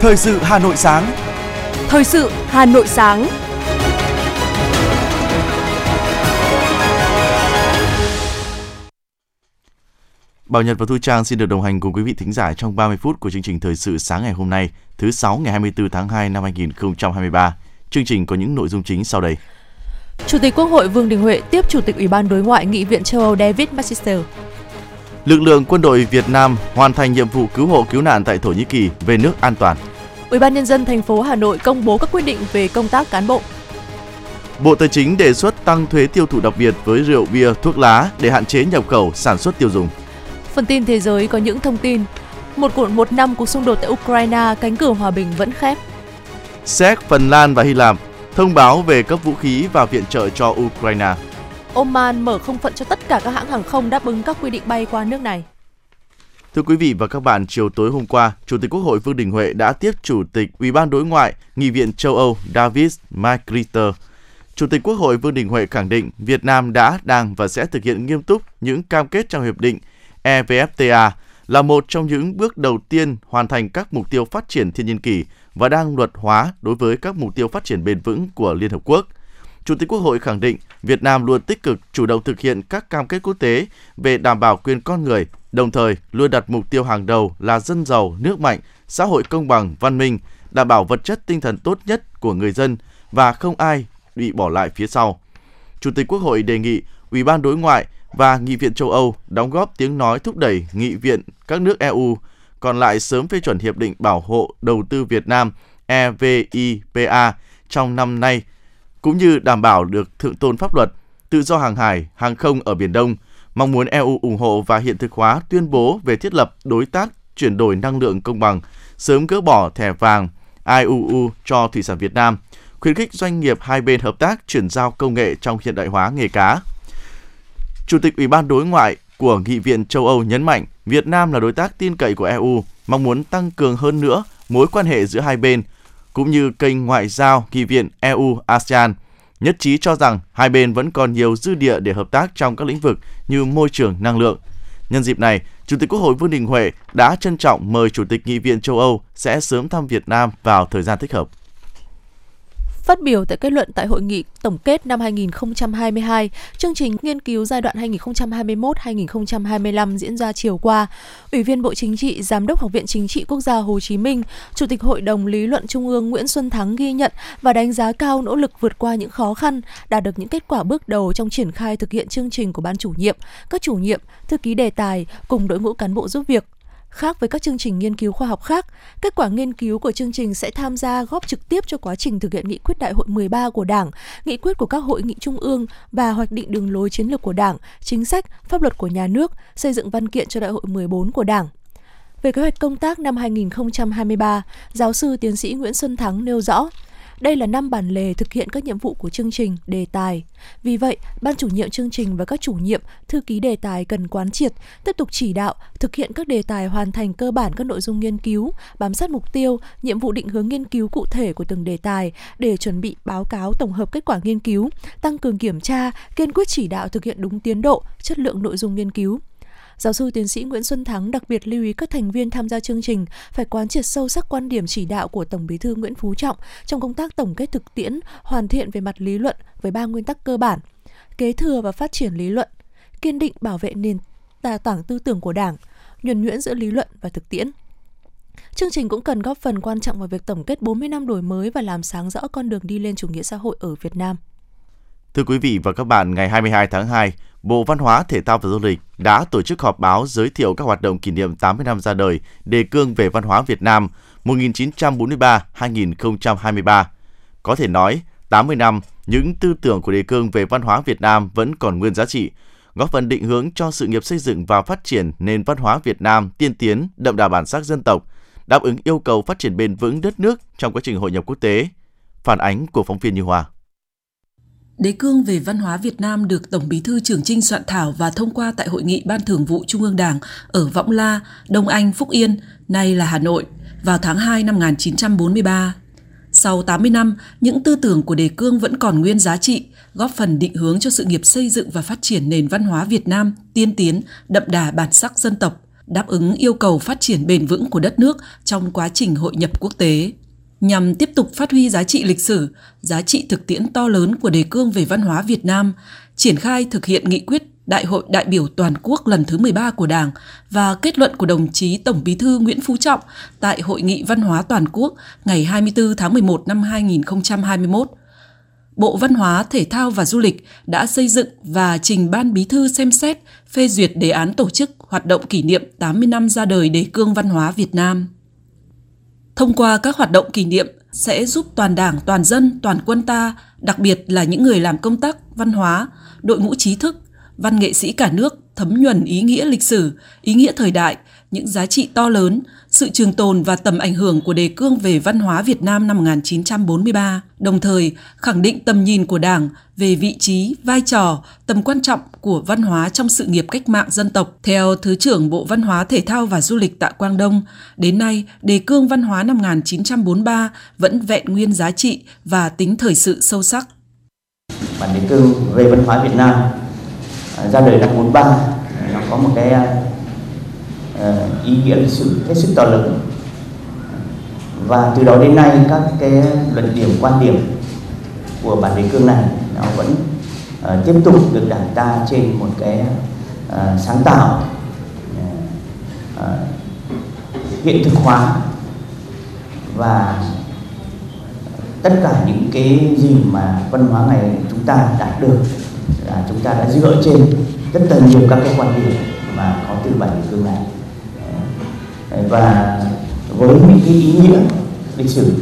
Thời sự Hà Nội sáng. Thời sự Hà Nội sáng. Bảo Nhật và Thu Trang xin được đồng hành cùng quý vị thính giả trong 30 phút của chương trình Thời sự sáng ngày hôm nay, thứ 6 ngày 24 tháng 2 năm 2023. Chương trình có những nội dung chính sau đây. Chủ tịch Quốc hội Vương Đình Huệ tiếp Chủ tịch Ủy ban Đối ngoại Nghị viện châu Âu David McAllister. Lực lượng quân đội Việt Nam hoàn thành nhiệm vụ cứu hộ cứu nạn tại Thổ Nhĩ Kỳ về nước an toàn. Ủy ban nhân dân thành phố Hà Nội công bố các quyết định về công tác cán bộ. Bộ Tài chính đề xuất tăng thuế tiêu thụ đặc biệt với rượu bia, thuốc lá để hạn chế nhập khẩu, sản xuất tiêu dùng. Phần tin thế giới có những thông tin. Một cuộn một năm cuộc xung đột tại Ukraine, cánh cửa hòa bình vẫn khép. Séc, Phần Lan và Hy Lạp thông báo về cấp vũ khí và viện trợ cho Ukraine. Oman mở không phận cho tất cả các hãng hàng không đáp ứng các quy định bay qua nước này. Thưa quý vị và các bạn, chiều tối hôm qua, Chủ tịch Quốc hội Vương Đình Huệ đã tiếp Chủ tịch Ủy ban Đối ngoại Nghị viện châu Âu David McGritter. Chủ tịch Quốc hội Vương Đình Huệ khẳng định Việt Nam đã, đang và sẽ thực hiện nghiêm túc những cam kết trong hiệp định EVFTA là một trong những bước đầu tiên hoàn thành các mục tiêu phát triển thiên nhiên kỳ và đang luật hóa đối với các mục tiêu phát triển bền vững của Liên Hợp Quốc. Chủ tịch Quốc hội khẳng định Việt Nam luôn tích cực chủ động thực hiện các cam kết quốc tế về đảm bảo quyền con người, đồng thời luôn đặt mục tiêu hàng đầu là dân giàu, nước mạnh, xã hội công bằng, văn minh, đảm bảo vật chất tinh thần tốt nhất của người dân và không ai bị bỏ lại phía sau. Chủ tịch Quốc hội đề nghị Ủy ban Đối ngoại và Nghị viện châu Âu đóng góp tiếng nói thúc đẩy Nghị viện các nước EU còn lại sớm phê chuẩn Hiệp định Bảo hộ Đầu tư Việt Nam EVIPA trong năm nay, cũng như đảm bảo được thượng tôn pháp luật, tự do hàng hải, hàng không ở Biển Đông, mong muốn EU ủng hộ và hiện thực hóa tuyên bố về thiết lập đối tác chuyển đổi năng lượng công bằng, sớm gỡ bỏ thẻ vàng IUU cho thủy sản Việt Nam, khuyến khích doanh nghiệp hai bên hợp tác chuyển giao công nghệ trong hiện đại hóa nghề cá. Chủ tịch Ủy ban Đối ngoại của Nghị viện châu Âu nhấn mạnh Việt Nam là đối tác tin cậy của EU, mong muốn tăng cường hơn nữa mối quan hệ giữa hai bên, cũng như kênh ngoại giao Nghị viện EU-ASEAN. Nhất trí cho rằng hai bên vẫn còn nhiều dư địa để hợp tác trong các lĩnh vực như môi trường, năng lượng. Nhân dịp này, Chủ tịch Quốc hội Vương Đình Huệ đã trân trọng mời Chủ tịch Nghị viện châu Âu sẽ sớm thăm Việt Nam vào thời gian thích hợp. Phát biểu tại kết luận tại hội nghị tổng kết năm 2022, chương trình nghiên cứu giai đoạn 2021-2025 diễn ra chiều qua, Ủy viên Bộ Chính trị, Giám đốc Học viện Chính trị Quốc gia Hồ Chí Minh, Chủ tịch Hội đồng Lý luận Trung ương Nguyễn Xuân Thắng ghi nhận và đánh giá cao nỗ lực vượt qua những khó khăn, đạt được những kết quả bước đầu trong triển khai thực hiện chương trình của ban chủ nhiệm, các chủ nhiệm, thư ký đề tài cùng đội ngũ cán bộ giúp việc. Khác với các chương trình nghiên cứu khoa học khác, kết quả nghiên cứu của chương trình sẽ tham gia góp trực tiếp cho quá trình thực hiện nghị quyết đại hội 13 của Đảng, nghị quyết của các hội nghị trung ương và hoạch định đường lối chiến lược của Đảng, chính sách, pháp luật của nhà nước, xây dựng văn kiện cho đại hội 14 của Đảng. Về kế hoạch công tác năm 2023, giáo sư tiến sĩ Nguyễn Xuân Thắng nêu rõ, đây là năm bản lề thực hiện các nhiệm vụ của chương trình, đề tài. Vì vậy, ban chủ nhiệm chương trình và các chủ nhiệm, thư ký đề tài cần quán triệt, tiếp tục chỉ đạo, thực hiện các đề tài hoàn thành cơ bản các nội dung nghiên cứu, bám sát mục tiêu, nhiệm vụ định hướng nghiên cứu cụ thể của từng đề tài để chuẩn bị báo cáo tổng hợp kết quả nghiên cứu, tăng cường kiểm tra, kiên quyết chỉ đạo thực hiện đúng tiến độ, chất lượng nội dung nghiên cứu. Giáo sư tiến sĩ Nguyễn Xuân Thắng đặc biệt lưu ý các thành viên tham gia chương trình phải quán triệt sâu sắc quan điểm chỉ đạo của Tổng Bí thư Nguyễn Phú Trọng trong công tác tổng kết thực tiễn, hoàn thiện về mặt lý luận với ba nguyên tắc cơ bản: kế thừa và phát triển lý luận, kiên định bảo vệ nền tảng tư tưởng của Đảng, nhuần nhuyễn giữa lý luận và thực tiễn. Chương trình cũng cần góp phần quan trọng vào việc tổng kết 40 năm đổi mới và làm sáng rõ con đường đi lên chủ nghĩa xã hội ở Việt Nam. Thưa quý vị và các bạn, ngày 22 tháng 2, Bộ Văn hóa, Thể thao và Du lịch đã tổ chức họp báo giới thiệu các hoạt động kỷ niệm 80 năm ra đời đề cương về văn hóa Việt Nam 1943-2023. Có thể nói, 80 năm, những tư tưởng của đề cương về văn hóa Việt Nam vẫn còn nguyên giá trị, góp phần định hướng cho sự nghiệp xây dựng và phát triển nền văn hóa Việt Nam tiên tiến, đậm đà bản sắc dân tộc, đáp ứng yêu cầu phát triển bền vững đất nước trong quá trình hội nhập quốc tế. Phản ánh của phóng viên Như Hòa. Đề cương về văn hóa Việt Nam được Tổng Bí thư Trường Trinh soạn thảo và thông qua tại Hội nghị Ban Thường vụ Trung ương Đảng ở Võng La, Đông Anh, Phúc Yên, nay là Hà Nội, vào tháng 2 năm 1943. Sau 80 năm, những tư tưởng của đề cương vẫn còn nguyên giá trị, góp phần định hướng cho sự nghiệp xây dựng và phát triển nền văn hóa Việt Nam tiên tiến, đậm đà bản sắc dân tộc, đáp ứng yêu cầu phát triển bền vững của đất nước trong quá trình hội nhập quốc tế. Nhằm tiếp tục phát huy giá trị lịch sử, giá trị thực tiễn to lớn của đề cương về văn hóa Việt Nam, triển khai thực hiện nghị quyết Đại hội đại biểu toàn quốc lần thứ 13 của Đảng và kết luận của đồng chí Tổng Bí thư Nguyễn Phú Trọng tại Hội nghị Văn hóa Toàn quốc ngày 24 tháng 11 năm 2021. Bộ Văn hóa, Thể thao và Du lịch đã xây dựng và trình Ban Bí thư xem xét phê duyệt đề án tổ chức hoạt động kỷ niệm 80 năm ra đời đề cương văn hóa Việt Nam. Thông qua các hoạt động kỷ niệm sẽ giúp toàn Đảng, toàn dân, toàn quân ta, đặc biệt là những người làm công tác văn hóa, đội ngũ trí thức, văn nghệ sĩ cả nước thấm nhuần ý nghĩa lịch sử, ý nghĩa thời đại, những giá trị to lớn, sự trường tồn và tầm ảnh hưởng của đề cương về văn hóa Việt Nam năm 1943, đồng thời khẳng định tầm nhìn của Đảng về vị trí, vai trò, tầm quan trọng của văn hóa trong sự nghiệp cách mạng dân tộc. Theo Thứ trưởng Bộ Văn hóa Thể thao và Du lịch Tạ Quang Đông, đến nay, đề cương văn hóa năm 1943 vẫn vẹn nguyên giá trị và tính thời sự sâu sắc. Bản đề cương về văn hóa Việt Nam à, ra đời năm 43 nó có một cái à, Ý nghĩa lịch sử hết sức to lớn. Và từ đó đến nay các cái luận điểm quan điểm của bản đề cương này nó vẫn uh, tiếp tục được đảng ta trên một cái uh, sáng tạo uh, hiện thực hóa. Và tất cả những cái gì mà văn hóa này chúng ta đạt được là chúng ta đã dựa trên rất là nhiều các cái quan điểm mà có từ bản đề cương này và với những cái ý nghĩa lịch sử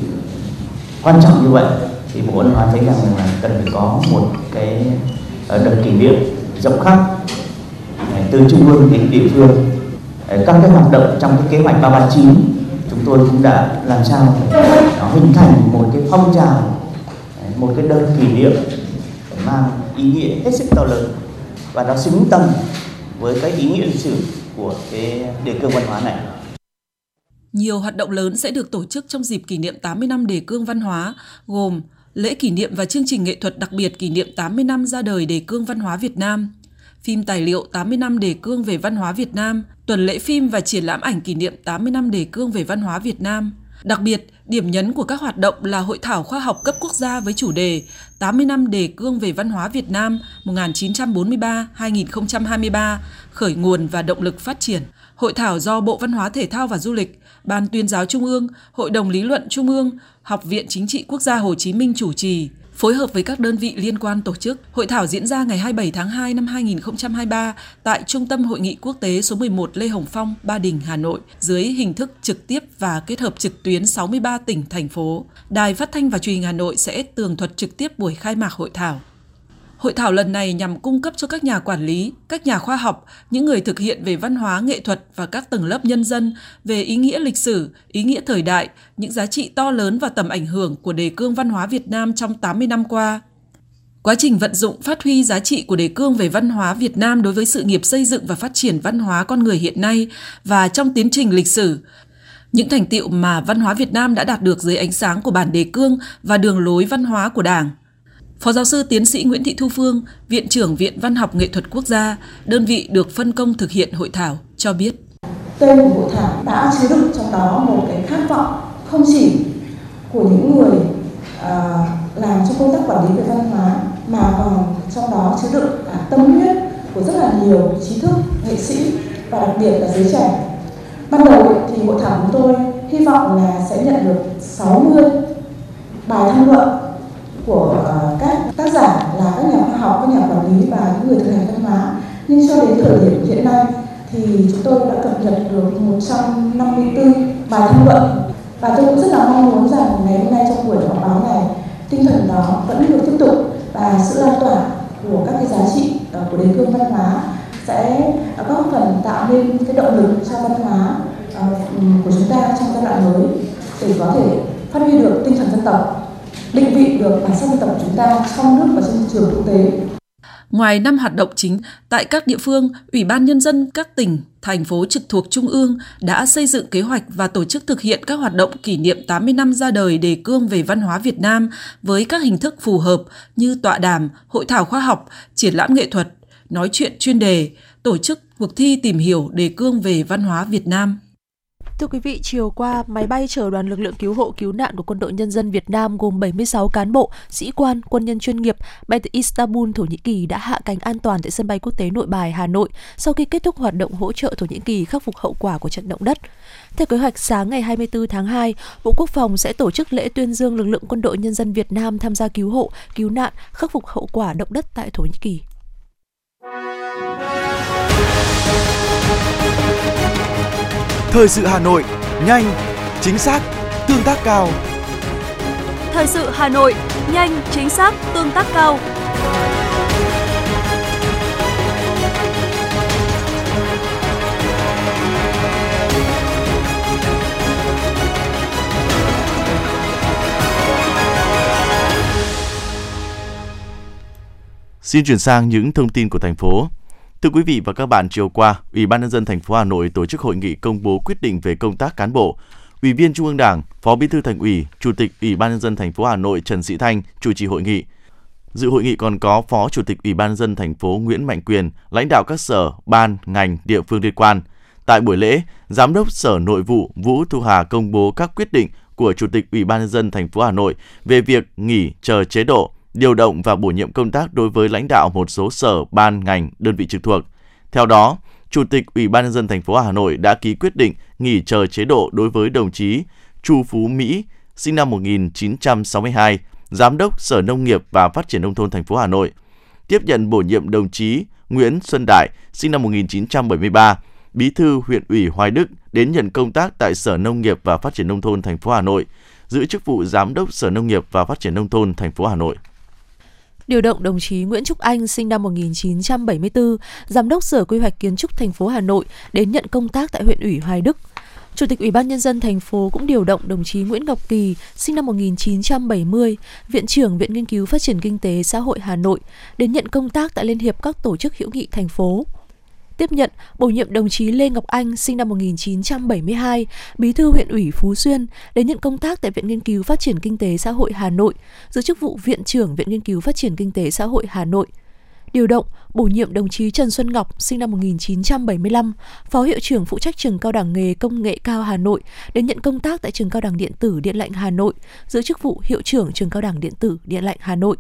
quan trọng như vậy, thì bộ văn hóa thấy rằng là cần phải có một cái ờ, đợt kỷ niệm rộng khắp ờ, từ trung ương đến địa phương ờ, các cái hoạt động trong cái kế hoạch 339 chúng tôi cũng đã làm sao nó hình thành một cái phong trào một cái đợt kỷ niệm mang ý nghĩa hết sức to lớn và nó xứng tầm với cái ý nghĩa lịch sử của cái đề cương văn hóa này. Nhiều hoạt động lớn sẽ được tổ chức trong dịp kỷ niệm 80 năm đề cương văn hóa, gồm lễ kỷ niệm và chương trình nghệ thuật đặc biệt kỷ niệm 80 năm ra đời đề cương văn hóa Việt Nam, phim tài liệu 80 năm đề cương về văn hóa Việt Nam, tuần lễ phim và triển lãm ảnh kỷ niệm 80 năm đề cương về văn hóa Việt Nam. Đặc biệt, điểm nhấn của các hoạt động là hội thảo khoa học cấp quốc gia với chủ đề 80 năm đề cương về văn hóa Việt Nam 1943-2023, khởi nguồn và động lực phát triển. Hội thảo do Bộ Văn hóa Thể thao và Du lịch, Ban tuyên giáo Trung ương, Hội đồng lý luận Trung ương, Học viện Chính trị Quốc gia Hồ Chí Minh chủ trì, phối hợp với các đơn vị liên quan tổ chức. Hội thảo diễn ra ngày 27 tháng 2 năm 2023 tại Trung tâm Hội nghị Quốc tế số 11 Lê Hồng Phong, Ba Đình, Hà Nội dưới hình thức trực tiếp và kết hợp trực tuyến 63 tỉnh, thành phố. Đài Phát thanh và Truyền hình Hà Nội sẽ tường thuật trực tiếp buổi khai mạc hội thảo. Hội thảo lần này nhằm cung cấp cho các nhà quản lý, các nhà khoa học, những người thực hiện về văn hóa nghệ thuật và các tầng lớp nhân dân về ý nghĩa lịch sử, ý nghĩa thời đại, những giá trị to lớn và tầm ảnh hưởng của đề cương văn hóa Việt Nam trong 80 năm qua. Quá trình vận dụng phát huy giá trị của đề cương về văn hóa Việt Nam đối với sự nghiệp xây dựng và phát triển văn hóa con người hiện nay và trong tiến trình lịch sử, những thành tiệu mà văn hóa Việt Nam đã đạt được dưới ánh sáng của bản đề cương và đường lối văn hóa của Đảng – Phó giáo sư tiến sĩ Nguyễn Thị Thu Phương, Viện trưởng Viện Văn học Nghệ thuật Quốc gia, đơn vị được phân công thực hiện hội thảo, cho biết. Tên của hội thảo đã chứa đựng trong đó một cái khát vọng không chỉ của những người uh, làm trong công tác quản lý về văn hóa mà còn trong đó chứa đựng cả tâm huyết của rất là nhiều trí thức, nghệ sĩ và đặc biệt là giới trẻ. Ban đầu thì hội thảo của tôi hy vọng là sẽ nhận được 60 bài tham luận của ờ, các tác giả là các nhà khoa học, các nhà quản lý và những người thực hành văn hóa. Nhưng cho đến thời điểm hiện nay thì chúng tôi đã cập nhật được 154 bài tham luận và tôi cũng rất là mong muốn rằng ngày hôm nay trong buổi họp báo này tinh thần đó vẫn được tiếp tục và sự lan tỏa của các cái giá trị ờ, của đề cương văn hóa sẽ góp phần tạo nên cái động lực cho văn hóa ờ, của chúng ta trong giai đoạn mới để có thể phát huy được tinh thần dân tộc định vị được bản sắc dân tộc chúng ta trong nước và trên thị trường quốc tế. Ngoài năm hoạt động chính, tại các địa phương, Ủy ban Nhân dân các tỉnh, thành phố trực thuộc Trung ương đã xây dựng kế hoạch và tổ chức thực hiện các hoạt động kỷ niệm 80 năm ra đời đề cương về văn hóa Việt Nam với các hình thức phù hợp như tọa đàm, hội thảo khoa học, triển lãm nghệ thuật, nói chuyện chuyên đề, tổ chức Cuộc thi tìm hiểu đề cương về văn hóa Việt Nam Thưa quý vị, chiều qua, máy bay chở đoàn lực lượng cứu hộ cứu nạn của Quân đội Nhân dân Việt Nam gồm 76 cán bộ, sĩ quan, quân nhân chuyên nghiệp bay từ Istanbul, Thổ Nhĩ Kỳ đã hạ cánh an toàn tại sân bay quốc tế Nội Bài, Hà Nội sau khi kết thúc hoạt động hỗ trợ Thổ Nhĩ Kỳ khắc phục hậu quả của trận động đất. Theo kế hoạch, sáng ngày 24 tháng 2, Bộ Quốc phòng sẽ tổ chức lễ tuyên dương lực lượng Quân đội Nhân dân Việt Nam tham gia cứu hộ, cứu nạn, khắc phục hậu quả động đất tại Thổ Nhĩ Kỳ. Thời sự Hà Nội, nhanh, chính xác, tương tác cao. Thời sự Hà Nội, nhanh, chính xác, tương tác cao. Xin chuyển sang những thông tin của thành phố. Thưa quý vị và các bạn, chiều qua, Ủy ban nhân dân thành phố Hà Nội tổ chức hội nghị công bố quyết định về công tác cán bộ. Ủy viên Trung ương Đảng, Phó Bí thư Thành ủy, Chủ tịch Ủy ban nhân dân thành phố Hà Nội Trần Sĩ Thanh chủ trì hội nghị. Dự hội nghị còn có Phó Chủ tịch Ủy ban nhân dân thành phố Nguyễn Mạnh Quyền, lãnh đạo các sở, ban, ngành, địa phương liên quan. Tại buổi lễ, Giám đốc Sở Nội vụ Vũ Thu Hà công bố các quyết định của Chủ tịch Ủy ban nhân dân thành phố Hà Nội về việc nghỉ chờ chế độ điều động và bổ nhiệm công tác đối với lãnh đạo một số sở, ban, ngành, đơn vị trực thuộc. Theo đó, Chủ tịch Ủy ban nhân dân thành phố Hà Nội đã ký quyết định nghỉ chờ chế độ đối với đồng chí Chu Phú Mỹ, sinh năm 1962, Giám đốc Sở Nông nghiệp và Phát triển nông thôn thành phố Hà Nội. Tiếp nhận bổ nhiệm đồng chí Nguyễn Xuân Đại, sinh năm 1973, Bí thư huyện ủy Hoài Đức đến nhận công tác tại Sở Nông nghiệp và Phát triển nông thôn thành phố Hà Nội, giữ chức vụ Giám đốc Sở Nông nghiệp và Phát triển nông thôn thành phố Hà Nội điều động đồng chí Nguyễn Trúc Anh sinh năm 1974, giám đốc Sở Quy hoạch Kiến trúc thành phố Hà Nội đến nhận công tác tại huyện ủy Hoài Đức. Chủ tịch Ủy ban nhân dân thành phố cũng điều động đồng chí Nguyễn Ngọc Kỳ, sinh năm 1970, viện trưởng Viện Nghiên cứu Phát triển Kinh tế Xã hội Hà Nội đến nhận công tác tại Liên hiệp các tổ chức hữu nghị thành phố tiếp nhận bổ nhiệm đồng chí Lê Ngọc Anh sinh năm 1972, bí thư huyện ủy Phú Xuyên đến nhận công tác tại Viện Nghiên cứu Phát triển Kinh tế Xã hội Hà Nội, giữ chức vụ Viện trưởng Viện Nghiên cứu Phát triển Kinh tế Xã hội Hà Nội. Điều động, bổ nhiệm đồng chí Trần Xuân Ngọc sinh năm 1975, Phó Hiệu trưởng phụ trách trường Cao đẳng nghề Công nghệ cao Hà Nội đến nhận công tác tại trường Cao đẳng Điện tử Điện lạnh Hà Nội, giữ chức vụ Hiệu trưởng trường Cao đẳng Điện tử Điện lạnh Hà Nội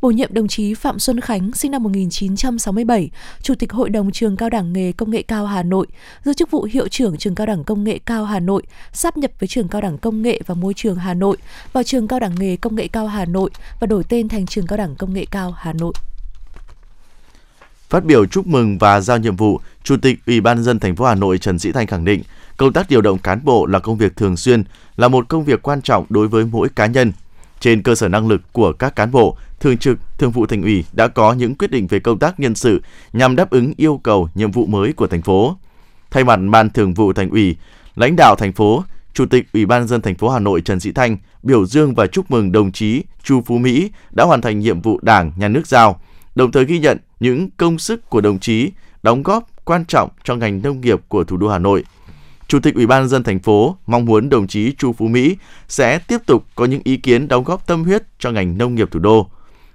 bổ nhiệm đồng chí Phạm Xuân Khánh sinh năm 1967, Chủ tịch Hội đồng Trường Cao đẳng nghề Công nghệ cao Hà Nội, giữ chức vụ Hiệu trưởng Trường Cao đẳng Công nghệ cao Hà Nội, sắp nhập với Trường Cao đẳng Công nghệ và Môi trường Hà Nội vào Trường Cao đẳng nghề Công nghệ cao Hà Nội và đổi tên thành Trường Cao đẳng Công nghệ cao Hà Nội. Phát biểu chúc mừng và giao nhiệm vụ, Chủ tịch Ủy ban dân thành phố Hà Nội Trần Sĩ Thanh khẳng định, công tác điều động cán bộ là công việc thường xuyên, là một công việc quan trọng đối với mỗi cá nhân. Trên cơ sở năng lực của các cán bộ, Thường trực, Thường vụ Thành ủy đã có những quyết định về công tác nhân sự nhằm đáp ứng yêu cầu nhiệm vụ mới của thành phố. Thay mặt Ban Thường vụ Thành ủy, lãnh đạo thành phố, Chủ tịch Ủy ban dân thành phố Hà Nội Trần Sĩ Thanh biểu dương và chúc mừng đồng chí Chu Phú Mỹ đã hoàn thành nhiệm vụ Đảng, Nhà nước giao, đồng thời ghi nhận những công sức của đồng chí đóng góp quan trọng cho ngành nông nghiệp của thủ đô Hà Nội. Chủ tịch Ủy ban dân thành phố mong muốn đồng chí Chu Phú Mỹ sẽ tiếp tục có những ý kiến đóng góp tâm huyết cho ngành nông nghiệp thủ đô.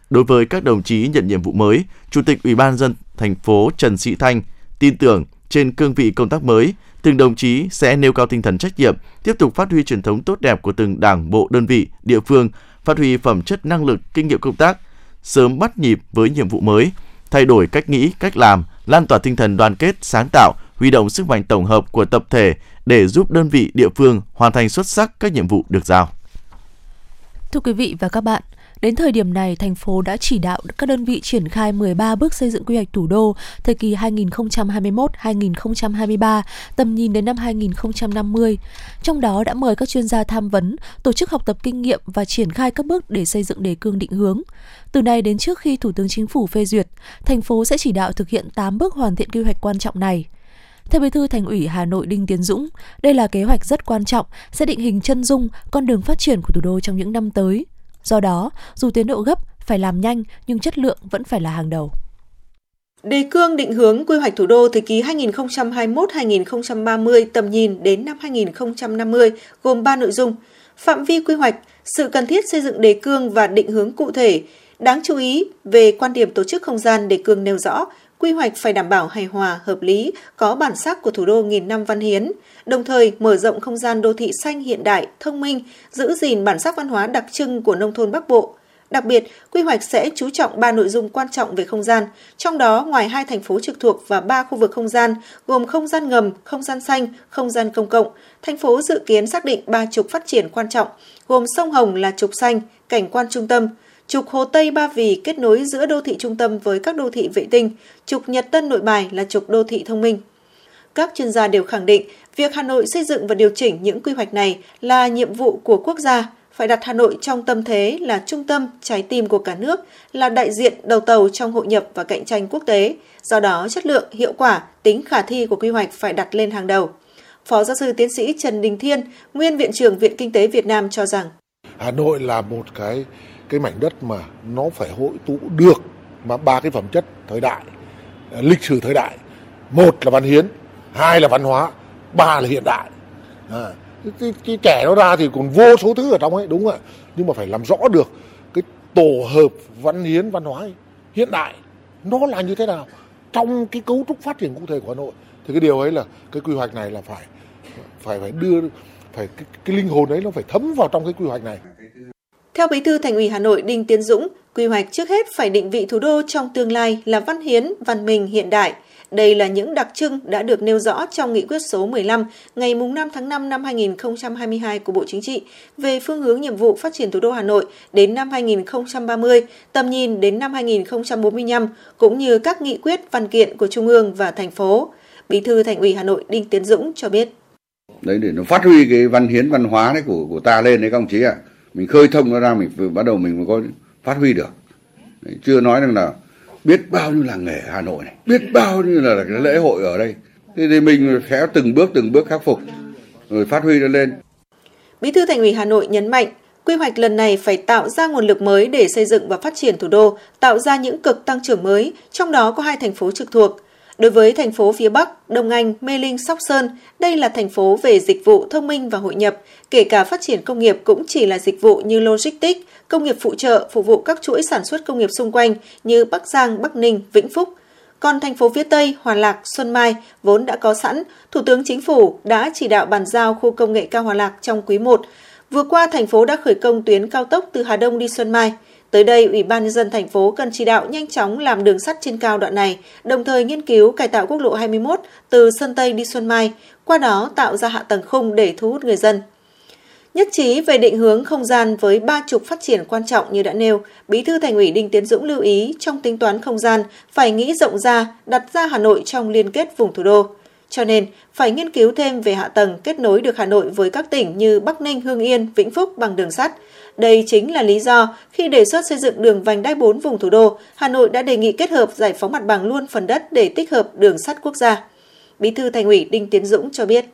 Đối với các đồng chí nhận nhiệm vụ mới, Chủ tịch Ủy ban dân thành phố Trần Sĩ Thanh tin tưởng trên cương vị công tác mới, từng đồng chí sẽ nêu cao tinh thần trách nhiệm, tiếp tục phát huy truyền thống tốt đẹp của từng đảng bộ đơn vị, địa phương, phát huy phẩm chất năng lực, kinh nghiệm công tác, sớm bắt nhịp với nhiệm vụ mới, thay đổi cách nghĩ, cách làm, lan tỏa tinh thần đoàn kết, sáng tạo, huy động sức mạnh tổng hợp của tập thể để giúp đơn vị địa phương hoàn thành xuất sắc các nhiệm vụ được giao. Thưa quý vị và các bạn, Đến thời điểm này, thành phố đã chỉ đạo các đơn vị triển khai 13 bước xây dựng quy hoạch thủ đô thời kỳ 2021-2023, tầm nhìn đến năm 2050. Trong đó đã mời các chuyên gia tham vấn, tổ chức học tập kinh nghiệm và triển khai các bước để xây dựng đề cương định hướng. Từ nay đến trước khi Thủ tướng Chính phủ phê duyệt, thành phố sẽ chỉ đạo thực hiện 8 bước hoàn thiện quy hoạch quan trọng này. Theo Bí thư Thành ủy Hà Nội Đinh Tiến Dũng, đây là kế hoạch rất quan trọng, sẽ định hình chân dung con đường phát triển của thủ đô trong những năm tới. Do đó, dù tiến độ gấp phải làm nhanh nhưng chất lượng vẫn phải là hàng đầu. Đề cương định hướng quy hoạch thủ đô thời kỳ 2021-2030 tầm nhìn đến năm 2050 gồm 3 nội dung: phạm vi quy hoạch, sự cần thiết xây dựng đề cương và định hướng cụ thể. Đáng chú ý về quan điểm tổ chức không gian đề cương nêu rõ, quy hoạch phải đảm bảo hài hòa, hợp lý, có bản sắc của thủ đô nghìn năm văn hiến, đồng thời mở rộng không gian đô thị xanh hiện đại, thông minh, giữ gìn bản sắc văn hóa đặc trưng của nông thôn Bắc Bộ. Đặc biệt, quy hoạch sẽ chú trọng ba nội dung quan trọng về không gian, trong đó ngoài hai thành phố trực thuộc và ba khu vực không gian gồm không gian ngầm, không gian xanh, không gian công cộng. Thành phố dự kiến xác định ba trục phát triển quan trọng, gồm sông Hồng là trục xanh, cảnh quan trung tâm, trục Hồ Tây Ba Vì kết nối giữa đô thị trung tâm với các đô thị vệ tinh, trục Nhật Tân Nội Bài là trục đô thị thông minh. Các chuyên gia đều khẳng định việc Hà Nội xây dựng và điều chỉnh những quy hoạch này là nhiệm vụ của quốc gia, phải đặt Hà Nội trong tâm thế là trung tâm, trái tim của cả nước, là đại diện đầu tàu trong hội nhập và cạnh tranh quốc tế. Do đó, chất lượng, hiệu quả, tính khả thi của quy hoạch phải đặt lên hàng đầu. Phó giáo sư tiến sĩ Trần Đình Thiên, nguyên viện trưởng Viện Kinh tế Việt Nam cho rằng Hà Nội là một cái cái mảnh đất mà nó phải hội tụ được mà ba cái phẩm chất thời đại, à, lịch sử thời đại. Một là văn hiến, hai là văn hóa, ba là hiện đại. À, cái, cái trẻ nó ra thì còn vô số thứ ở trong ấy đúng không ạ nhưng mà phải làm rõ được cái tổ hợp văn hiến văn hóa ấy, hiện đại nó là như thế nào trong cái cấu trúc phát triển cụ thể của Hà Nội thì cái điều ấy là cái quy hoạch này là phải phải phải đưa phải cái, cái linh hồn ấy nó phải thấm vào trong cái quy hoạch này theo Bí thư Thành ủy Hà Nội Đinh Tiến Dũng, quy hoạch trước hết phải định vị thủ đô trong tương lai là văn hiến, văn minh hiện đại. Đây là những đặc trưng đã được nêu rõ trong nghị quyết số 15 ngày 5 tháng 5 năm 2022 của Bộ Chính trị về phương hướng nhiệm vụ phát triển thủ đô Hà Nội đến năm 2030, tầm nhìn đến năm 2045, cũng như các nghị quyết văn kiện của Trung ương và thành phố. Bí thư Thành ủy Hà Nội Đinh Tiến Dũng cho biết. Đấy để nó phát huy cái văn hiến văn hóa đấy của của ta lên đấy các ông chí ạ. À. Mình khơi thông nó ra mình bắt đầu mình mới có phát huy được. Đấy, chưa nói rằng là biết bao nhiêu làng nghề Hà Nội này, biết bao nhiêu là cái lễ hội ở đây. Thế thì mình sẽ từng bước từng bước khắc phục rồi phát huy nó lên. Bí thư Thành ủy Hà Nội nhấn mạnh, quy hoạch lần này phải tạo ra nguồn lực mới để xây dựng và phát triển thủ đô, tạo ra những cực tăng trưởng mới, trong đó có hai thành phố trực thuộc. Đối với thành phố phía Bắc, Đông Anh, Mê Linh, Sóc Sơn, đây là thành phố về dịch vụ thông minh và hội nhập, kể cả phát triển công nghiệp cũng chỉ là dịch vụ như logistics, công nghiệp phụ trợ phục vụ các chuỗi sản xuất công nghiệp xung quanh như Bắc Giang, Bắc Ninh, Vĩnh Phúc. Còn thành phố phía Tây, Hòa Lạc, Xuân Mai vốn đã có sẵn, Thủ tướng Chính phủ đã chỉ đạo bàn giao khu công nghệ cao Hòa Lạc trong quý 1. Vừa qua, thành phố đã khởi công tuyến cao tốc từ Hà Đông đi Xuân Mai. Tới đây, Ủy ban nhân dân thành phố cần chỉ đạo nhanh chóng làm đường sắt trên cao đoạn này, đồng thời nghiên cứu cải tạo quốc lộ 21 từ Sơn Tây đi Xuân Mai, qua đó tạo ra hạ tầng khung để thu hút người dân. Nhất trí về định hướng không gian với ba trục phát triển quan trọng như đã nêu, Bí thư Thành ủy Đinh Tiến Dũng lưu ý trong tính toán không gian phải nghĩ rộng ra, đặt ra Hà Nội trong liên kết vùng thủ đô. Cho nên, phải nghiên cứu thêm về hạ tầng kết nối được Hà Nội với các tỉnh như Bắc Ninh, Hưng Yên, Vĩnh Phúc bằng đường sắt. Đây chính là lý do khi đề xuất xây dựng đường vành đai 4 vùng thủ đô, Hà Nội đã đề nghị kết hợp giải phóng mặt bằng luôn phần đất để tích hợp đường sắt quốc gia. Bí thư Thành ủy Đinh Tiến Dũng cho biết.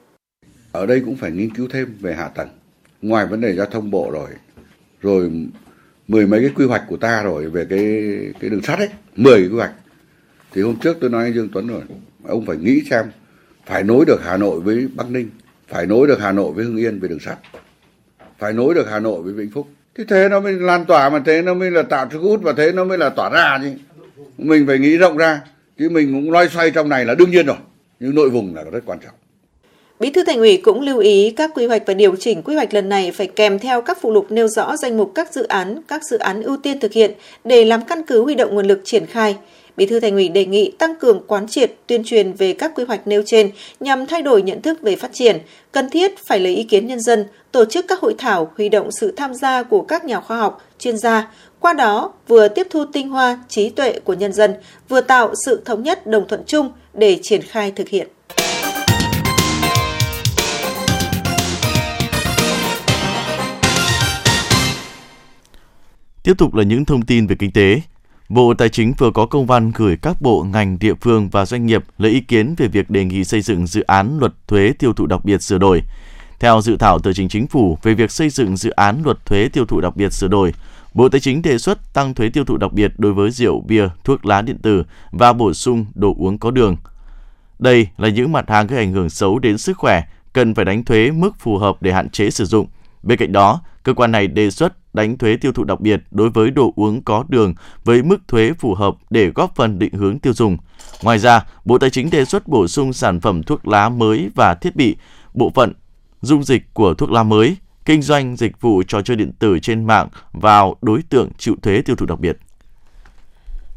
Ở đây cũng phải nghiên cứu thêm về hạ tầng ngoài vấn đề giao thông bộ rồi rồi mười mấy cái quy hoạch của ta rồi về cái cái đường sắt ấy mười quy hoạch thì hôm trước tôi nói với Dương Tuấn rồi ông phải nghĩ xem phải nối được Hà Nội với Bắc Ninh phải nối được Hà Nội với Hưng Yên về đường sắt phải nối được Hà Nội với Vĩnh Phúc. Thế thế nó mới lan tỏa mà thế nó mới là tạo sức hút và thế nó mới là tỏa ra chứ. Mình phải nghĩ rộng ra chứ mình cũng loay xoay trong này là đương nhiên rồi nhưng nội vùng là rất quan trọng. Bí thư Thành ủy cũng lưu ý các quy hoạch và điều chỉnh quy hoạch lần này phải kèm theo các phụ lục nêu rõ danh mục các dự án, các dự án ưu tiên thực hiện để làm căn cứ huy động nguồn lực triển khai. Bí thư Thành ủy đề nghị tăng cường quán triệt, tuyên truyền về các quy hoạch nêu trên nhằm thay đổi nhận thức về phát triển, cần thiết phải lấy ý kiến nhân dân, tổ chức các hội thảo huy động sự tham gia của các nhà khoa học, chuyên gia, qua đó vừa tiếp thu tinh hoa, trí tuệ của nhân dân, vừa tạo sự thống nhất đồng thuận chung để triển khai thực hiện. Tiếp tục là những thông tin về kinh tế. Bộ Tài chính vừa có công văn gửi các bộ ngành địa phương và doanh nghiệp lấy ý kiến về việc đề nghị xây dựng dự án luật thuế tiêu thụ đặc biệt sửa đổi. Theo dự thảo tờ trình chính phủ về việc xây dựng dự án luật thuế tiêu thụ đặc biệt sửa đổi, Bộ Tài chính đề xuất tăng thuế tiêu thụ đặc biệt đối với rượu, bia, thuốc lá điện tử và bổ sung đồ uống có đường. Đây là những mặt hàng gây ảnh hưởng xấu đến sức khỏe, cần phải đánh thuế mức phù hợp để hạn chế sử dụng. Bên cạnh đó, cơ quan này đề xuất đánh thuế tiêu thụ đặc biệt đối với đồ uống có đường với mức thuế phù hợp để góp phần định hướng tiêu dùng. Ngoài ra, Bộ Tài chính đề xuất bổ sung sản phẩm thuốc lá mới và thiết bị, bộ phận dung dịch của thuốc lá mới, kinh doanh dịch vụ trò chơi điện tử trên mạng vào đối tượng chịu thuế tiêu thụ đặc biệt.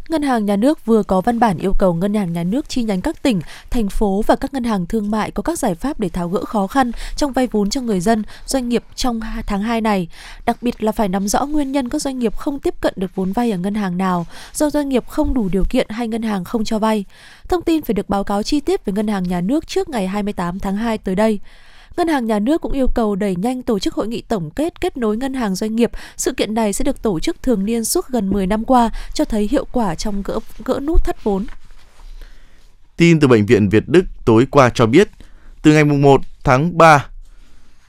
Ngân hàng Nhà nước vừa có văn bản yêu cầu Ngân hàng Nhà nước chi nhánh các tỉnh, thành phố và các ngân hàng thương mại có các giải pháp để tháo gỡ khó khăn trong vay vốn cho người dân, doanh nghiệp trong tháng 2 này. Đặc biệt là phải nắm rõ nguyên nhân các doanh nghiệp không tiếp cận được vốn vay ở ngân hàng nào, do doanh nghiệp không đủ điều kiện hay ngân hàng không cho vay. Thông tin phải được báo cáo chi tiết với Ngân hàng Nhà nước trước ngày 28 tháng 2 tới đây. Ngân hàng Nhà nước cũng yêu cầu đẩy nhanh tổ chức hội nghị tổng kết kết nối ngân hàng doanh nghiệp. Sự kiện này sẽ được tổ chức thường niên suốt gần 10 năm qua, cho thấy hiệu quả trong gỡ, gỡ nút thắt vốn. Tin từ Bệnh viện Việt Đức tối qua cho biết, từ ngày 1 tháng 3,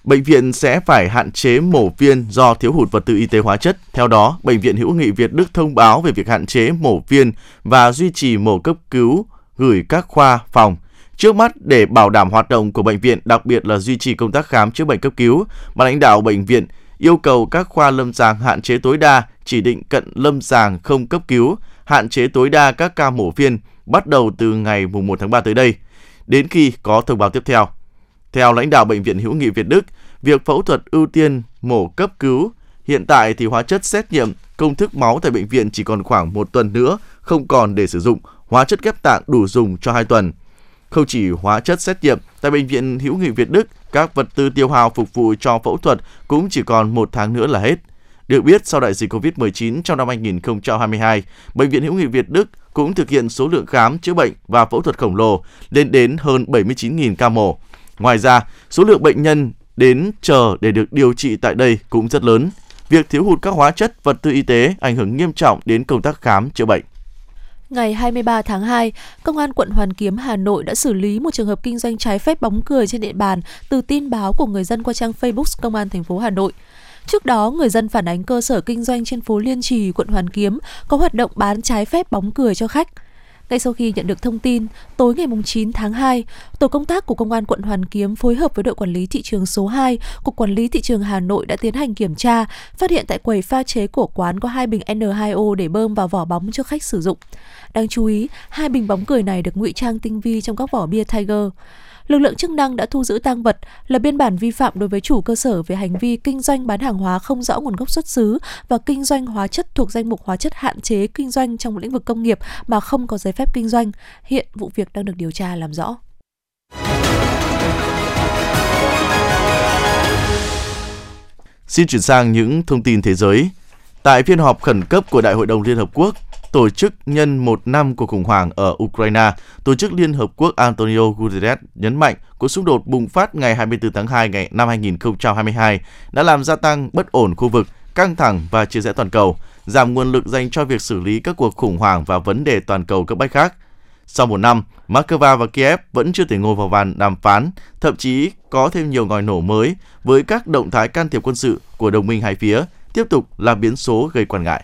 bệnh viện sẽ phải hạn chế mổ viên do thiếu hụt vật tư y tế hóa chất. Theo đó, Bệnh viện Hữu nghị Việt Đức thông báo về việc hạn chế mổ viên và duy trì mổ cấp cứu gửi các khoa phòng – Trước mắt, để bảo đảm hoạt động của bệnh viện, đặc biệt là duy trì công tác khám chữa bệnh cấp cứu, ban lãnh đạo bệnh viện yêu cầu các khoa lâm sàng hạn chế tối đa chỉ định cận lâm sàng không cấp cứu, hạn chế tối đa các ca mổ phiên bắt đầu từ ngày 1 tháng 3 tới đây, đến khi có thông báo tiếp theo. Theo lãnh đạo Bệnh viện Hữu nghị Việt Đức, việc phẫu thuật ưu tiên mổ cấp cứu hiện tại thì hóa chất xét nghiệm công thức máu tại bệnh viện chỉ còn khoảng một tuần nữa không còn để sử dụng, hóa chất ghép tạng đủ dùng cho hai tuần. Không chỉ hóa chất xét nghiệm, tại Bệnh viện Hữu nghị Việt Đức, các vật tư tiêu hao phục vụ cho phẫu thuật cũng chỉ còn một tháng nữa là hết. Được biết, sau đại dịch COVID-19 trong năm 2022, Bệnh viện Hữu nghị Việt Đức cũng thực hiện số lượng khám chữa bệnh và phẫu thuật khổng lồ lên đến hơn 79.000 ca mổ. Ngoài ra, số lượng bệnh nhân đến chờ để được điều trị tại đây cũng rất lớn. Việc thiếu hụt các hóa chất, vật tư y tế ảnh hưởng nghiêm trọng đến công tác khám chữa bệnh. Ngày 23 tháng 2, Công an quận Hoàn Kiếm, Hà Nội đã xử lý một trường hợp kinh doanh trái phép bóng cười trên địa bàn từ tin báo của người dân qua trang Facebook Công an thành phố Hà Nội. Trước đó, người dân phản ánh cơ sở kinh doanh trên phố Liên Trì, quận Hoàn Kiếm có hoạt động bán trái phép bóng cười cho khách. Ngay sau khi nhận được thông tin, tối ngày 9 tháng 2, tổ công tác của Công an quận Hoàn Kiếm phối hợp với đội quản lý thị trường số 2, Cục Quản lý Thị trường Hà Nội đã tiến hành kiểm tra, phát hiện tại quầy pha chế của quán có hai bình N2O để bơm vào vỏ bóng cho khách sử dụng. Đáng chú ý, hai bình bóng cười này được ngụy trang tinh vi trong các vỏ bia Tiger lực lượng chức năng đã thu giữ tang vật là biên bản vi phạm đối với chủ cơ sở về hành vi kinh doanh bán hàng hóa không rõ nguồn gốc xuất xứ và kinh doanh hóa chất thuộc danh mục hóa chất hạn chế kinh doanh trong lĩnh vực công nghiệp mà không có giấy phép kinh doanh. Hiện vụ việc đang được điều tra làm rõ. Xin chuyển sang những thông tin thế giới. Tại phiên họp khẩn cấp của Đại hội đồng Liên Hợp Quốc, tổ chức nhân một năm của khủng hoảng ở Ukraine, Tổ chức Liên Hợp Quốc Antonio Guterres nhấn mạnh cuộc xung đột bùng phát ngày 24 tháng 2 ngày năm 2022 đã làm gia tăng bất ổn khu vực, căng thẳng và chia rẽ toàn cầu, giảm nguồn lực dành cho việc xử lý các cuộc khủng hoảng và vấn đề toàn cầu cấp bách khác. Sau một năm, Moscow và Kiev vẫn chưa thể ngồi vào bàn đàm phán, thậm chí có thêm nhiều ngòi nổ mới với các động thái can thiệp quân sự của đồng minh hai phía, tiếp tục là biến số gây quan ngại.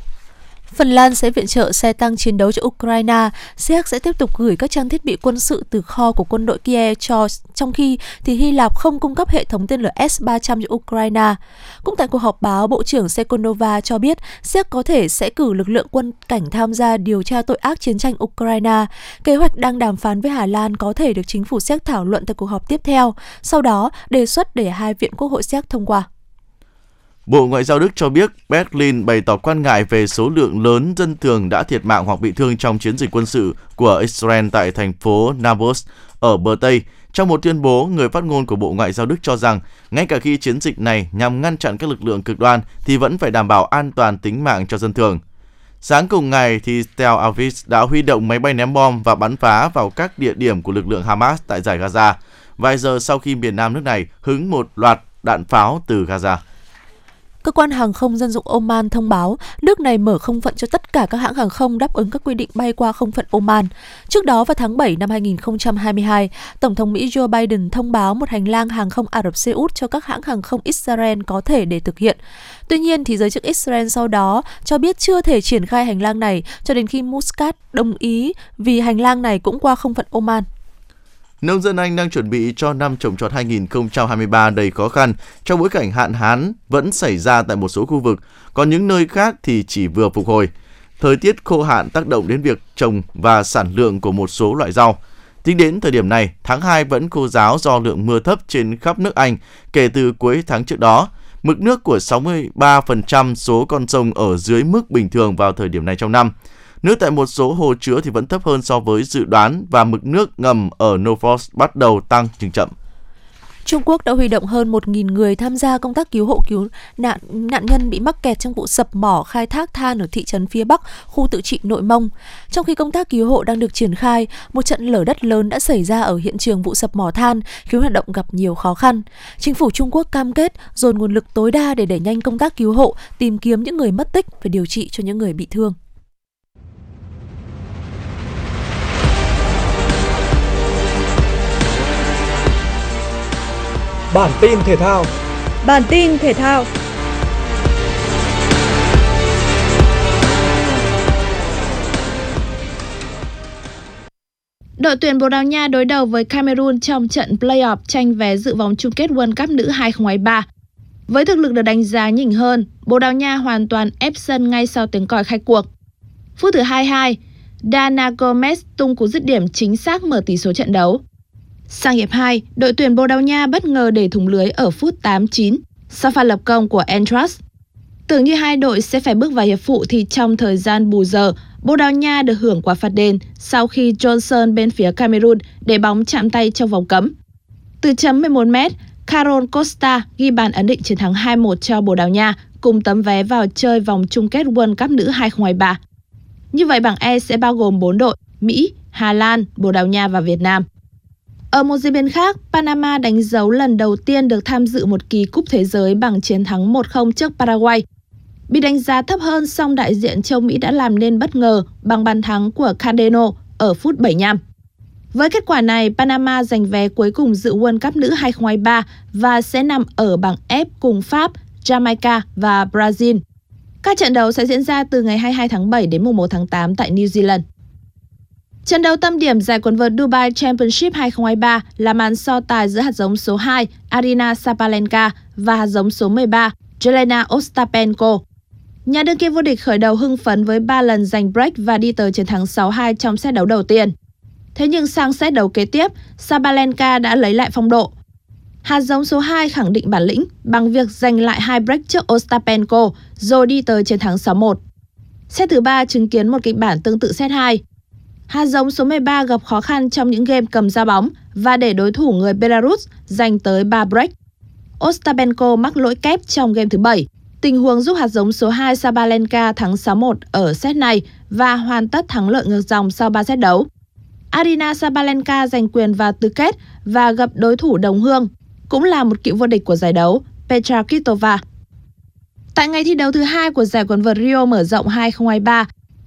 Phần Lan sẽ viện trợ xe tăng chiến đấu cho Ukraine. Séc sẽ tiếp tục gửi các trang thiết bị quân sự từ kho của quân đội Kiev cho trong khi thì Hy Lạp không cung cấp hệ thống tên lửa S-300 cho Ukraine. Cũng tại cuộc họp báo, Bộ trưởng Sekonova cho biết Séc có thể sẽ cử lực lượng quân cảnh tham gia điều tra tội ác chiến tranh Ukraine. Kế hoạch đang đàm phán với Hà Lan có thể được chính phủ Séc thảo luận tại cuộc họp tiếp theo, sau đó đề xuất để hai viện quốc hội Séc thông qua. Bộ Ngoại giao Đức cho biết Berlin bày tỏ quan ngại về số lượng lớn dân thường đã thiệt mạng hoặc bị thương trong chiến dịch quân sự của Israel tại thành phố Nablus ở bờ Tây. Trong một tuyên bố, người phát ngôn của Bộ Ngoại giao Đức cho rằng, ngay cả khi chiến dịch này nhằm ngăn chặn các lực lượng cực đoan thì vẫn phải đảm bảo an toàn tính mạng cho dân thường. Sáng cùng ngày, thì Tel Aviv đã huy động máy bay ném bom và bắn phá vào các địa điểm của lực lượng Hamas tại giải Gaza, vài giờ sau khi miền nam nước này hứng một loạt đạn pháo từ Gaza. Cơ quan hàng không dân dụng Oman thông báo nước này mở không phận cho tất cả các hãng hàng không đáp ứng các quy định bay qua không phận Oman. Trước đó vào tháng 7 năm 2022, Tổng thống Mỹ Joe Biden thông báo một hành lang hàng không Ả Rập Xê Út cho các hãng hàng không Israel có thể để thực hiện. Tuy nhiên, thì giới chức Israel sau đó cho biết chưa thể triển khai hành lang này cho đến khi Muscat đồng ý vì hành lang này cũng qua không phận Oman. Nông dân Anh đang chuẩn bị cho năm trồng trọt 2023 đầy khó khăn trong bối cảnh hạn hán vẫn xảy ra tại một số khu vực, còn những nơi khác thì chỉ vừa phục hồi. Thời tiết khô hạn tác động đến việc trồng và sản lượng của một số loại rau. Tính đến thời điểm này, tháng 2 vẫn khô giáo do lượng mưa thấp trên khắp nước Anh kể từ cuối tháng trước đó. Mực nước của 63% số con sông ở dưới mức bình thường vào thời điểm này trong năm. Nước tại một số hồ chứa thì vẫn thấp hơn so với dự đoán và mực nước ngầm ở Norfolk bắt đầu tăng nhưng chậm. Trung Quốc đã huy động hơn 1.000 người tham gia công tác cứu hộ cứu nạn nạn nhân bị mắc kẹt trong vụ sập mỏ khai thác than ở thị trấn phía Bắc, khu tự trị Nội Mông. Trong khi công tác cứu hộ đang được triển khai, một trận lở đất lớn đã xảy ra ở hiện trường vụ sập mỏ than, khiến hoạt động gặp nhiều khó khăn. Chính phủ Trung Quốc cam kết dồn nguồn lực tối đa để đẩy nhanh công tác cứu hộ, tìm kiếm những người mất tích và điều trị cho những người bị thương. Bản tin thể thao. Bản tin thể thao. Đội tuyển Bồ Đào Nha đối đầu với Cameroon trong trận playoff tranh vé dự vòng chung kết World Cup nữ 2023. Với thực lực được đánh giá nhỉnh hơn, Bồ Đào Nha hoàn toàn ép sân ngay sau tiếng còi khai cuộc. Phút thứ 22, Dana Gomez tung cú dứt điểm chính xác mở tỷ số trận đấu. Sang hiệp 2, đội tuyển Bồ Đào Nha bất ngờ để thủng lưới ở phút 89 sau pha lập công của Entras. Tưởng như hai đội sẽ phải bước vào hiệp phụ thì trong thời gian bù giờ, Bồ Đào Nha được hưởng quả phạt đền sau khi Johnson bên phía Cameroon để bóng chạm tay trong vòng cấm. Từ chấm 11m, Carol Costa ghi bàn ấn định chiến thắng 2-1 cho Bồ Đào Nha cùng tấm vé vào chơi vòng chung kết World Cup nữ 2023. Như vậy bảng E sẽ bao gồm 4 đội Mỹ, Hà Lan, Bồ Đào Nha và Việt Nam. Ở một diễn biến khác, Panama đánh dấu lần đầu tiên được tham dự một kỳ cúp thế giới bằng chiến thắng 1-0 trước Paraguay. Bị đánh giá thấp hơn song đại diện châu Mỹ đã làm nên bất ngờ bằng bàn thắng của Candeno ở phút 75. Với kết quả này, Panama giành vé cuối cùng dự World Cup nữ 2023 và sẽ nằm ở bảng F cùng Pháp, Jamaica và Brazil. Các trận đấu sẽ diễn ra từ ngày 22 tháng 7 đến mùng 1 tháng 8 tại New Zealand. Trận đấu tâm điểm giải quần vợt Dubai Championship 2023 là màn so tài giữa hạt giống số 2 Arina Sabalenka và hạt giống số 13 Jelena Ostapenko. Nhà đương kim vô địch khởi đầu hưng phấn với 3 lần giành break và đi tới chiến thắng 6-2 trong set đấu đầu tiên. Thế nhưng sang set đấu kế tiếp, Sabalenka đã lấy lại phong độ. Hạt giống số 2 khẳng định bản lĩnh bằng việc giành lại hai break trước Ostapenko rồi đi tới chiến thắng 6-1. Set thứ 3 chứng kiến một kịch bản tương tự set 2. Hạt giống số 13 gặp khó khăn trong những game cầm ra bóng và để đối thủ người Belarus giành tới 3 break. Ostapenko mắc lỗi kép trong game thứ 7. Tình huống giúp hạt giống số 2 Sabalenka thắng 6-1 ở set này và hoàn tất thắng lợi ngược dòng sau 3 set đấu. Arina Sabalenka giành quyền vào tứ kết và gặp đối thủ đồng hương, cũng là một cựu vô địch của giải đấu, Petra Kvitova. Tại ngày thi đấu thứ hai của giải quần vợt Rio mở rộng 2023,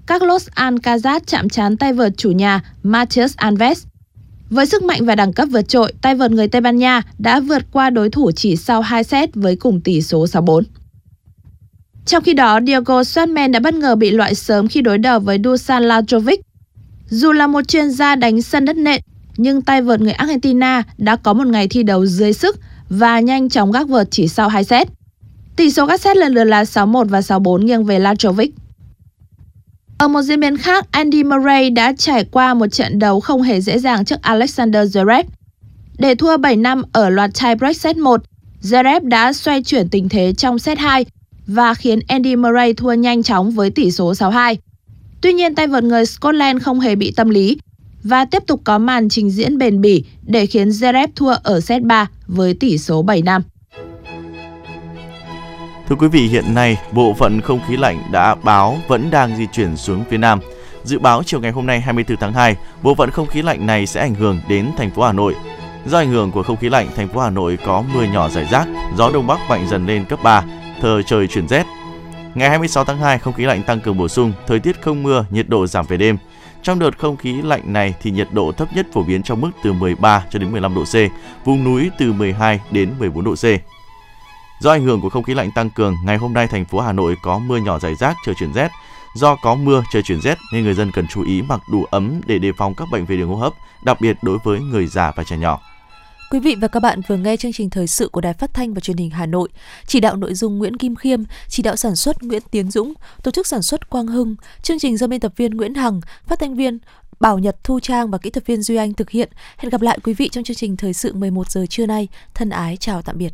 Carlos Alcaraz chạm trán tay vợt chủ nhà Matias Alves. Với sức mạnh và đẳng cấp vượt trội, tay vợt người Tây Ban Nha đã vượt qua đối thủ chỉ sau 2 set với cùng tỷ số 6-4. Trong khi đó, Diego Schwartzman đã bất ngờ bị loại sớm khi đối đầu với Dusan Lajovic. Dù là một chuyên gia đánh sân đất nện, nhưng tay vợt người Argentina đã có một ngày thi đấu dưới sức và nhanh chóng gác vợt chỉ sau 2 set. Tỷ số các set lần lượt là 6-1 và 6-4 nghiêng về Lajovic. Ở một diễn biến khác, Andy Murray đã trải qua một trận đấu không hề dễ dàng trước Alexander Zverev. Để thua 7 năm ở loạt tiebreak set 1, Zverev đã xoay chuyển tình thế trong set 2 và khiến Andy Murray thua nhanh chóng với tỷ số 6-2. Tuy nhiên tay vợt người Scotland không hề bị tâm lý và tiếp tục có màn trình diễn bền bỉ để khiến Zverev thua ở set 3 với tỷ số 7 năm. Thưa quý vị, hiện nay bộ phận không khí lạnh đã báo vẫn đang di chuyển xuống phía Nam. Dự báo chiều ngày hôm nay 24 tháng 2, bộ phận không khí lạnh này sẽ ảnh hưởng đến thành phố Hà Nội. Do ảnh hưởng của không khí lạnh, thành phố Hà Nội có mưa nhỏ rải rác, gió đông bắc mạnh dần lên cấp 3, thờ trời chuyển rét. Ngày 26 tháng 2, không khí lạnh tăng cường bổ sung, thời tiết không mưa, nhiệt độ giảm về đêm. Trong đợt không khí lạnh này thì nhiệt độ thấp nhất phổ biến trong mức từ 13 cho đến 15 độ C, vùng núi từ 12 đến 14 độ C. Do ảnh hưởng của không khí lạnh tăng cường, ngày hôm nay thành phố Hà Nội có mưa nhỏ rải rác, trời chuyển rét. Do có mưa, trời chuyển rét nên người dân cần chú ý mặc đủ ấm để đề phòng các bệnh về đường hô hấp, đặc biệt đối với người già và trẻ nhỏ. Quý vị và các bạn vừa nghe chương trình thời sự của Đài Phát thanh và Truyền hình Hà Nội. Chỉ đạo nội dung Nguyễn Kim Khiêm, chỉ đạo sản xuất Nguyễn Tiến Dũng, tổ chức sản xuất Quang Hưng, chương trình do biên tập viên Nguyễn Hằng, phát thanh viên Bảo Nhật Thu Trang và kỹ thuật viên Duy Anh thực hiện. Hẹn gặp lại quý vị trong chương trình thời sự 11 giờ trưa nay. Thân ái chào tạm biệt.